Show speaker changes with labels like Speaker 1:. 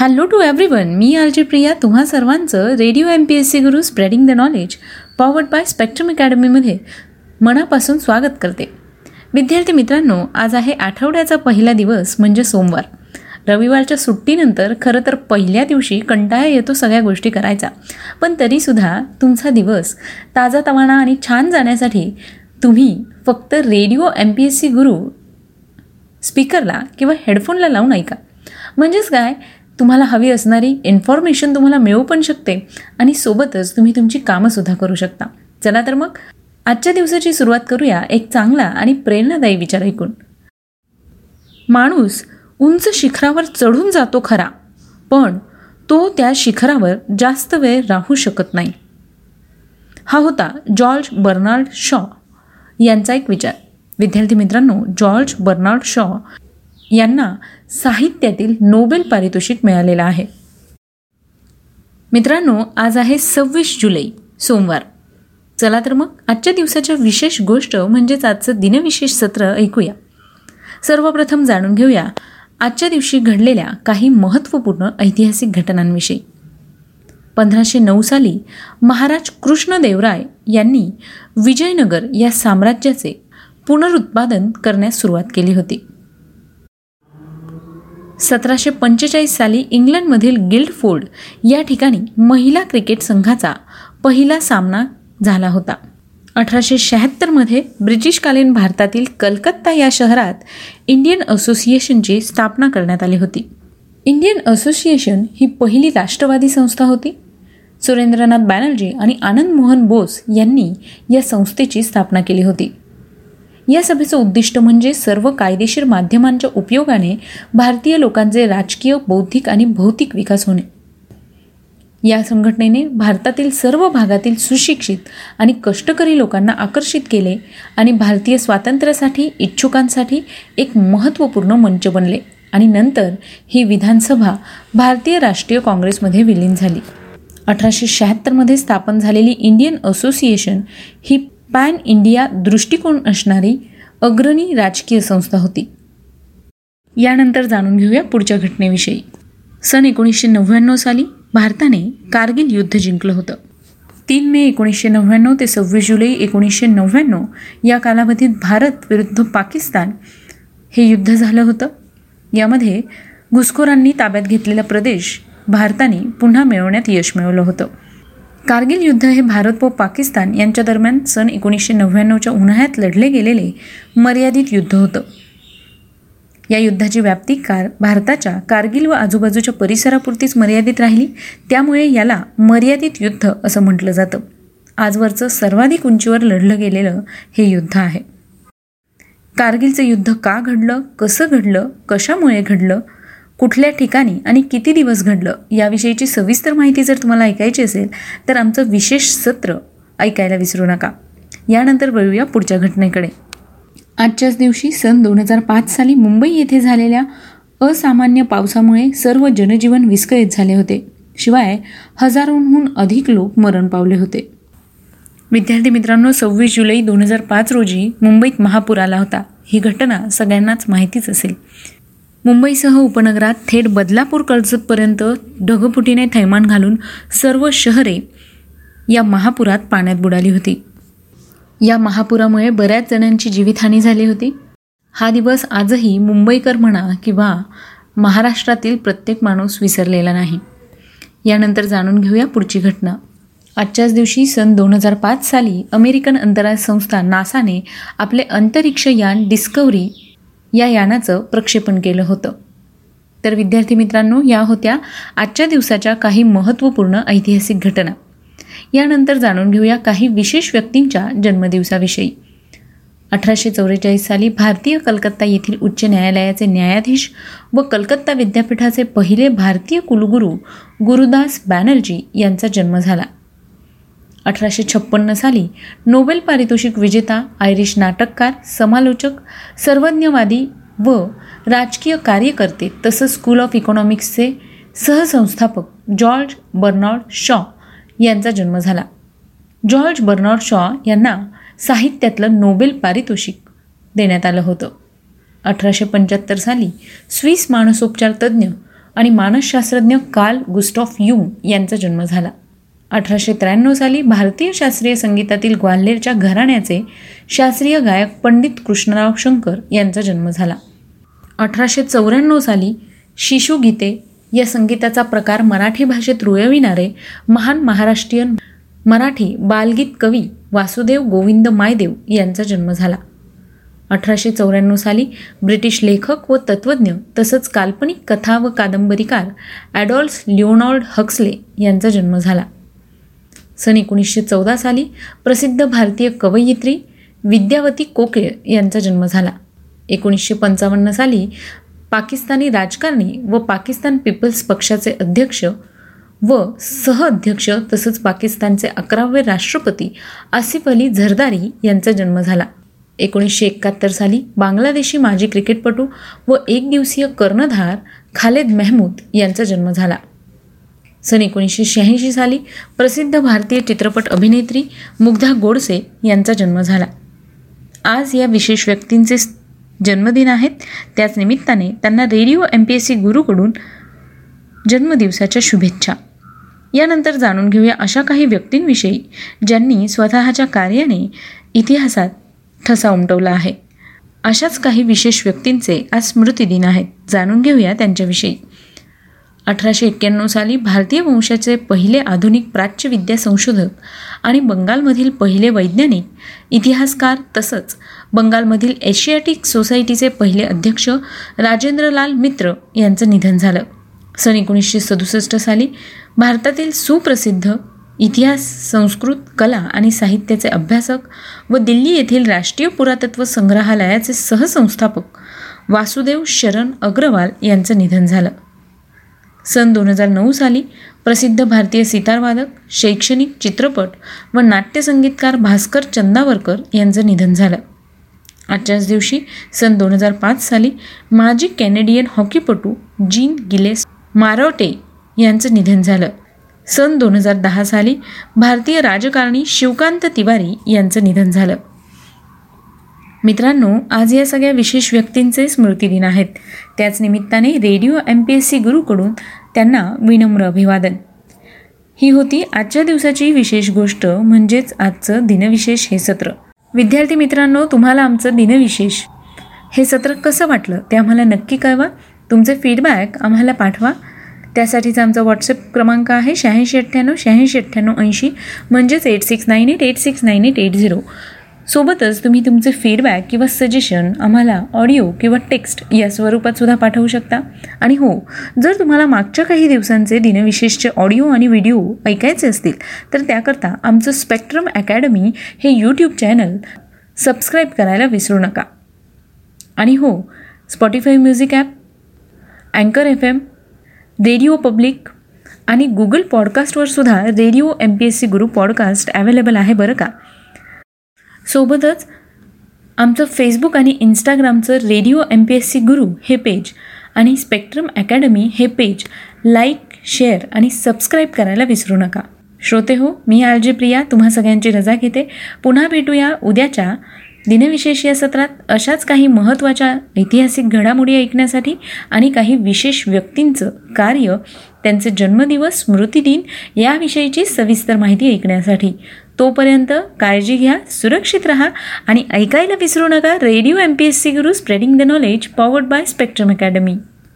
Speaker 1: Hello to everyone मी RJ Priya तुम्हा सर्वांचं radio M P S C Guru spreading the knowledge powered by Spectrum अकॅडमीमध्ये मनापासून स्वागत करते. विद्यार्थी मित्रांनो आज आहे आठवड्याचा पहिला दिवस म्हणजे सोमवार. रविवारच्या सुट्टीनंतर खरं तर पहिल्या दिवशी कंटाळा येतो सगळ्या गोष्टी करायचा. पण तरीसुद्धा तुमचा दिवस ताजा तवाणा आणि छान जाण्यासाठी तुम्ही फक्त radio M P S C Guru स्पीकरला किंवा हेडफोनला लावून ऐका. म्हणजेच काय? तुम्हाला हवी असणारी इन्फॉर्मेशन तुम्हाला मिळू पण शकते आणि सोबतच तुम्ही तुमची कामंसुद्धा करू शकता. चला तर मग आजच्या दिवसाची सुरुवात करूया एक चांगला आणि प्रेरणादायी विचार ऐकून. माणूस उंच शिखरावर चढून जातो खरा पण तो त्या शिखरावर जास्त वेळ राहू शकत नाही. हा होता जॉर्ज बर्नार्ड शॉ यांचा एक विचार. विद्यार्थी मित्रांनो जॉर्ज बर्नार्ड शॉ यांना साहित्यातील नोबेल पारितोषिक मिळालेलं आहे. मित्रांनो आज आहे सव्वीस जुलै सोमवार. चला तर मग आजच्या दिवसाच्या विशेष गोष्ट म्हणजेच आजचं दिनविशेष सत्र ऐकूया. सर्वप्रथम जाणून घेऊया आजच्या दिवशी घडलेल्या काही महत्त्वपूर्ण ऐतिहासिक घटनांविषयी. पंधराशे नऊ साली महाराज कृष्णदेवराय यांनी विजयनगर या साम्राज्याचे पुनरुत्पादन करण्यास सुरुवात केली होती. सतराशे पंचेचाळीस साली इंग्लंडमधील गिल्डफोर्ड या ठिकाणी महिला क्रिकेट संघाचा पहिला सामना झाला होता. अठराशे शहात्तरमध्ये ब्रिटिशकालीन भारतातील कलकत्ता या शहरात इंडियन असोसिएशनची स्थापना करण्यात आली होती. इंडियन असोसिएशन ही पहिली राष्ट्रवादी संस्था होती. सुरेंद्रनाथ बॅनर्जी आणि आनंद मोहन बोस यांनी या संस्थेची स्थापना केली होती. या सभेचं उद्दिष्ट म्हणजे सर्व कायदेशीर माध्यमांच्या उपयोगाने भारतीय लोकांचे राजकीय बौद्धिक आणि भौतिक विकास होणे. या संघटनेने भारतातील सर्व भागातील सुशिक्षित आणि कष्टकरी लोकांना आकर्षित केले आणि भारतीय स्वातंत्र्यासाठी इच्छुकांसाठी एक महत्त्वपूर्ण मंच बनले आणि नंतर ही विधानसभा भारतीय राष्ट्रीय काँग्रेसमध्ये विलीन झाली. अठराशे शहात्तरमध्ये स्थापन झालेली इंडियन असोसिएशन ही पॅन इंडिया दृष्टिकोन असणारी अग्रणी राजकीय संस्था होती. यानंतर जाणून घेऊया पुढच्या घटनेविषयी. सन एकोणीसशे नव्याण्णव साली भारताने कारगिल युद्ध जिंकलं होतं. तीन मे एकोणीसशे नव्याण्णव ते सव्वीस जुलै एकोणीसशे नव्याण्णव या कालावधीत भारत विरुद्ध पाकिस्तान हे युद्ध झालं होतं. यामध्ये घुसखोरांनी ताब्यात घेतलेला प्रदेश भारताने पुन्हा मिळवण्यात यश मिळवलं होतं. कारगिल युद्ध हे भारत व पाकिस्तान यांच्या दरम्यान सन एकोणीसशे नव्याण्णवच्या उन्हाळ्यात लढले गेलेले मर्यादित युद्ध होतं. या युद्धाची व्याप्ती कार भारताच्या कारगिल व आजूबाजूच्या परिसरापुरतीच मर्यादित राहिली. त्यामुळे याला मर्यादित युद्ध असं म्हटलं जातं. आजवरचं सर्वाधिक उंचीवर लढलं गेलेलं हे युद्ध आहे. कारगिलचं युद्ध का घडलं कसं घडलं कशामुळे घडलं कुठल्या ठिकाणी आणि किती दिवस घडलं याविषयीची सविस्तर माहिती जर तुम्हाला ऐकायची असेल तर आमचं विशेष सत्र ऐकायला विसरू नका. यानंतर वळूया पुढच्या घटनेकडे. आजच्याच दिवशी सन दोन हजार पाच साली मुंबई येथे झालेल्या असामान्य पावसामुळे सर्व जनजीवन विस्कळीत झाले होते. शिवाय हजारोंहून अधिक लोक मरण पावले होते. विद्यार्थी मित्रांनो सव्वीस जुलै दोन हजार पाच रोजी मुंबईत महापूर आला होता. ही घटना सगळ्यांनाच माहितीच असेल. मुंबईसह उपनगरात थेट बदलापूर कर्जतपर्यंत ढगफुटीने थैमान घालून सर्व शहरे या महापुरात पाण्यात बुडाली होती. या महापुरामुळे बऱ्याच जणांची जीवितहानी झाली होती. हा दिवस आजही मुंबईकर म्हणा किंवा महाराष्ट्रातील प्रत्येक माणूस विसरलेला नाही. यानंतर जाणून घेऊया पुढची घटना. आजच्याच दिवशी सन दोन हजार पाच साली अमेरिकन अंतराळ संस्था नासाने आपले अंतरिक्ष यान डिस्कवरी या यानाचं प्रक्षेपण केलं होतं. तर विद्यार्थी मित्रांनो या होत्या आजच्या दिवसाच्या काही महत्त्वपूर्ण ऐतिहासिक घटना. यानंतर जाणून घेऊया काही विशेष व्यक्तींच्या जन्मदिवसाविषयी. अठराशे चौवेचाळीस साली भारतीय कलकत्ता येथील उच्च न्यायालयाचे न्यायाधीश व कलकत्ता विद्यापीठाचे पहिले भारतीय कुलगुरू गुरुदास बॅनर्जी यांचा जन्म झाला. अठराशे छप्पन्न साली नोबेल पारितोषिक विजेता आयरिश नाटककार समालोचक सर्वज्ञवादी व राजकीय कार्यकर्ते तसंच स्कूल ऑफ इकॉनॉमिक्सचे सहसंस्थापक जॉर्ज बर्नॉर्ड शॉ यांचा जन्म झाला. जॉर्ज बर्नॉर्ड शॉ यांना साहित्यातलं नोबेल पारितोषिक देण्यात आलं होतं. अठराशे पंच्याहत्तर साली स्विस मानसोपचार तज्ज्ञ आणि मानसशास्त्रज्ञ कार्ल गुस्टॉफ युंग यांचा जन्म झाला. अठराशे त्र्याण्णव साली भारतीय शास्त्रीय संगीतातील ग्वाल्हेरच्या घराण्याचे शास्त्रीय गायक पंडित कृष्णराव शंकर यांचा जन्म झाला. अठराशे चौऱ्याण्णव साली शिशुगीते या संगीताचा प्रकार मराठी भाषेत रुळविणारे महान महाराष्ट्रीयन मराठी बालगीत कवी वासुदेव गोविंद मायदेव यांचा जन्म झाला. अठराशे चौऱ्याण्णव साली ब्रिटिश लेखक व तत्त्वज्ञ तसंच काल्पनिक कथा व कादंबरीकार ॲडॉल्स लिओनॉल्ड हक्सले यांचा जन्म झाला. सन एकोणीसशे चौदा साली प्रसिद्ध भारतीय कवयित्री विद्यावती कोकेळ यांचा जन्म झाला. एकोणीसशे पंचावन्न साली पाकिस्तानी राजकारणी व पाकिस्तान पीपल्स पक्षाचे अध्यक्ष व सहअध्यक्ष तसंच पाकिस्तानचे अकरावे राष्ट्रपती आसिफ अली झरदारी यांचा जन्म झाला. एकोणीसशे एकाहत्तर साली बांगलादेशी माजी क्रिकेटपटू व एकदिवसीय कर्णधार खालेद मेहमूद यांचा जन्म झाला. सन एकोणीसशे शहाऐंशी साली प्रसिद्ध भारतीय चित्रपट अभिनेत्री मुग्धा गोडसे यांचा जन्म झाला. आज या विशेष व्यक्तींचे जन्मदिन आहेत. त्याच निमित्ताने त्यांना radio M P S C गुरूकडून जन्मदिवसाच्या शुभेच्छा. यानंतर जाणून घेऊया अशा काही व्यक्तींविषयी ज्यांनी स्वतःच्या कार्याने इतिहासात ठसा उमटवला आहे. अशाच काही विशेष व्यक्तींचे आज स्मृतिदिन आहेत. जाणून घेऊया त्यांच्याविषयी. अठराशे एक्क्याण्णव साली भारतीय वंशाचे पहिले आधुनिक प्राच्यविद्या संशोधक आणि बंगालमधील पहिले वैज्ञानिक इतिहासकार तसंच बंगालमधील एशियाटिक सोसायटीचे पहिले अध्यक्ष राजेंद्रलाल मित्र यांचं निधन झालं. सन एकोणीसशे सदुसष्ट साली भारतातील सुप्रसिद्ध इतिहास संस्कृत कला आणि साहित्याचे अभ्यासक व दिल्ली येथील राष्ट्रीय पुरातत्व संग्रहालयाचे सहसंस्थापक वासुदेव शरण अग्रवाल यांचं निधन झालं. सन दोन हजार नऊ साली प्रसिद्ध भारतीय सितारवादक शैक्षणिक चित्रपट व नाट्यसंगीतकार भास्कर चंदावरकर यांचं निधन झालं. आजच्याच दिवशी सन दोन हजार पाच साली माजी कॅनेडियन हॉकीपटू जीन गिलेस मारोटे यांचं निधन झालं. सन दोन हजार दहा साली भारतीय राजकारणी शिवकांत तिवारी यांचं निधन झालं. मित्रांनो आज या सगळ्या विशेष व्यक्तींचे स्मृतिदिन आहेत. त्याच निमित्ताने radio M P S C गुरूकडून त्यांना विनम्र अभिवादन. ही होती आजच्या दिवसाची विशेष गोष्ट म्हणजेच आजचं दिनविशेष हे सत्र. विद्यार्थी मित्रांनो तुम्हाला आमचं दिनविशेष हे सत्र कसं वाटलं ते आम्हाला नक्की कळवा. तुमचे फीडबॅक आम्हाला पाठवा. त्यासाठीचा आमचा व्हॉट्सअप क्रमांक आहे शहाऐंशी अठ्ठ्याण्णव शहाऐंशी अठ्ठ्याण्णव ऐंशी म्हणजेच eight six nine eight eight six nine eight eight zero सोबतच तुम्ही तुमचे फीडबॅक किंवा सजेशन आम्हाला ऑडिओ किंवा टेक्स्ट या स्वरूपात सुद्धा पाठवू शकता. आणि हो जर तुम्हाला मागच्या काही दिवसांचे दिनविशेषचे ऑडिओ आणि व्हिडिओ ऐकायचे असतील तर त्याकरता आमचं स्पेक्ट्रम अकॅडमी हे यूट्यूब चॅनल सबस्क्राईब करायला विसरू नका. आणि हो स्पॉटीफाय म्युझिक ॲप अँकर एफ एम रेडिओ पब्लिक आणि गुगल पॉडकास्टवर सुद्धा radio M P S C Guru podcast available आहे बरं का? सोबतच आमचं फेसबुक आणि इंस्टाग्रामचं radio M P S C Guru हे पेज आणि स्पेक्ट्रम अकॅडमी हे पेज लाईक शेअर आणि सबस्क्राईब करायला विसरू नका. श्रोते हो मी आर जे प्रिया तुम्हा सगळ्यांची रजा घेते. पुन्हा भेटूया उद्याच्या दिनविशेष या सत्रात अशाच काही महत्त्वाच्या ऐतिहासिक घडामोडी ऐकण्यासाठी आणि काही विशेष व्यक्तींचं कार्य त्यांचे जन्मदिवस स्मृतिदिन याविषयीची सविस्तर माहिती ऐकण्यासाठी. तोपर्यंत काळजी घ्या सुरक्षित राहा आणि ऐकायला विसरू नका radio M P S C Guru spreading the knowledge powered by Spectrum Academy